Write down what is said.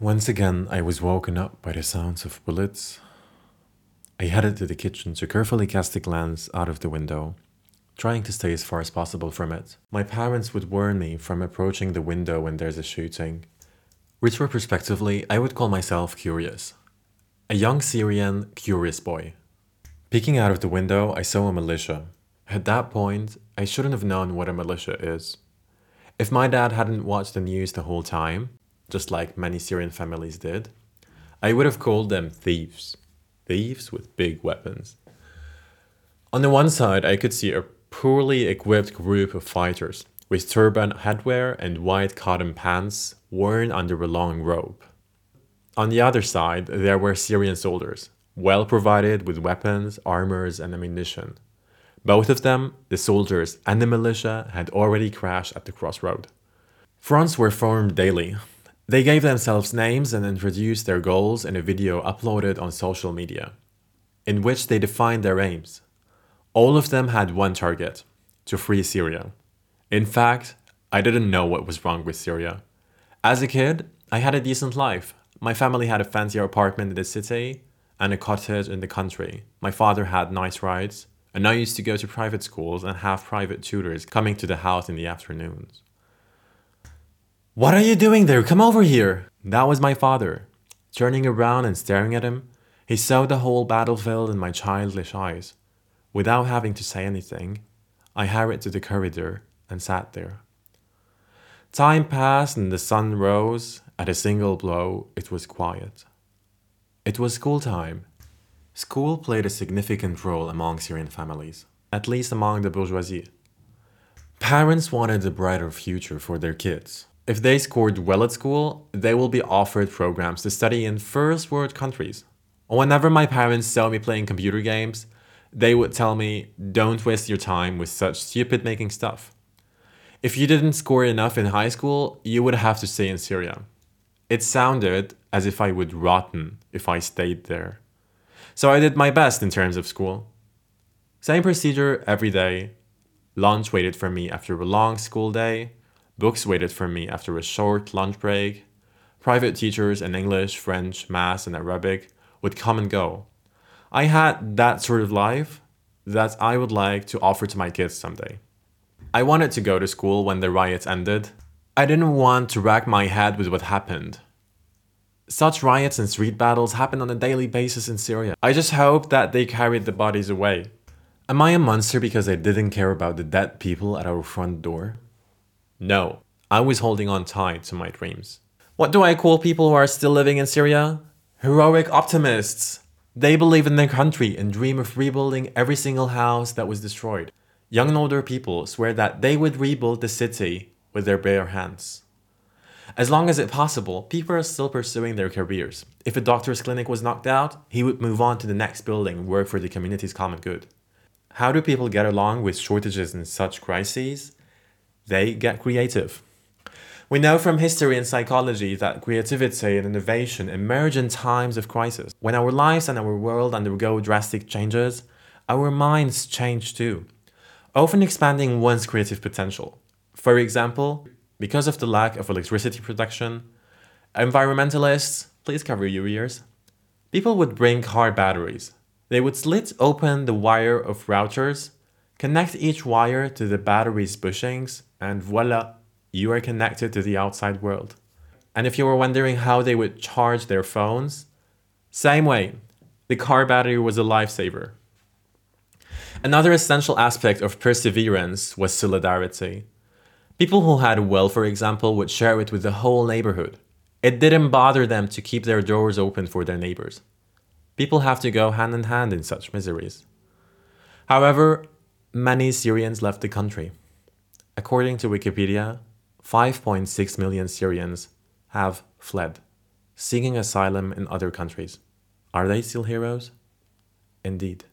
Once again, I was woken up by the sounds of bullets. I headed to the kitchen to carefully cast a glance out of the window, trying to stay as far as possible from it. My parents would warn me from approaching the window when there's a shooting. which Retrospectively, I would call myself curious. A young Syrian, curious boy. Peeking out of the window, I saw a militia. At that point, I shouldn't have known what a militia is. If my dad hadn't watched the news the whole time, just like many Syrian families did, I would have called them thieves. Thieves with big weapons. On the one side, I could see a poorly equipped group of fighters with turban headwear and white cotton pants worn under a long robe. On the other side, there were Syrian soldiers, well provided with weapons, armors, and ammunition. Both of them, the soldiers and the militia, had already crashed at the crossroad. Fronts were formed daily. They gave themselves names and introduced their goals in a video uploaded on social media, in which they defined their aims. All of them had one target to free Syria. In fact, I didn't know what was wrong with Syria. As a kid, I had a decent life. My family had a fancier apartment in the city and a cottage in the country. My father had nice rides, and I used to go to private schools and have private tutors coming to the house in the afternoons. What are you doing there? Come over here! That was my father. Turning around and staring at him, he saw the whole battlefield in my childish eyes. Without having to say anything, I hurried to the corridor and sat there. Time passed and the sun rose. At a single blow, it was quiet. It was school time. School played a significant role among Syrian families, at least among the bourgeoisie. Parents wanted a brighter future for their kids. If they scored well at school, they will be offered programs to study in first world countries. Whenever my parents saw me playing computer games, they would tell me, don't waste your time with such stupid making stuff. If you didn't score enough in high school, you would have to stay in Syria. It sounded as if I would rotten if I stayed there. So I did my best in terms of school. Same procedure every day. Lunch waited for me after a long school day. Books waited for me after a short lunch break. Private teachers in English, French, Math, and Arabic would come and go. I had that sort of life that I would like to offer to my kids someday. I wanted to go to school when the riots ended. I didn't want to rack my head with what happened. Such riots and street battles happen on a daily basis in Syria. I just hope that they carried the bodies away. Am I a monster because I didn't care about the dead people at our front door? No, I was holding on tight to my dreams. What do I call people who are still living in Syria? Heroic optimists. They believe in their country and dream of rebuilding every single house that was destroyed. Young and older people swear that they would rebuild the city with their bare hands. As long as it's possible, people are still pursuing their careers. If a doctor's clinic was knocked out, he would move on to the next building and work for the community's common good. How do people get along with shortages in such crises? They get creative. We know from history and psychology that creativity and innovation emerge in times of crisis. When our lives and our world undergo drastic changes, our minds change too, often expanding one's creative potential. For example, because of the lack of electricity production, environmentalists, please cover your ears, people would bring car batteries. They would slit open the wire of routers, connect each wire to the battery's bushings, and voila, you are connected to the outside world. And if you were wondering how they would charge their phones, same way, the car battery was a lifesaver. Another essential aspect of perseverance was solidarity. People who had wealth, for example, would share it with the whole neighborhood. It didn't bother them to keep their doors open for their neighbors. People have to go hand in hand in such miseries. However, many Syrians left the country. According to Wikipedia, 5.6 million Syrians have fled, seeking asylum in other countries. Are they still heroes? Indeed.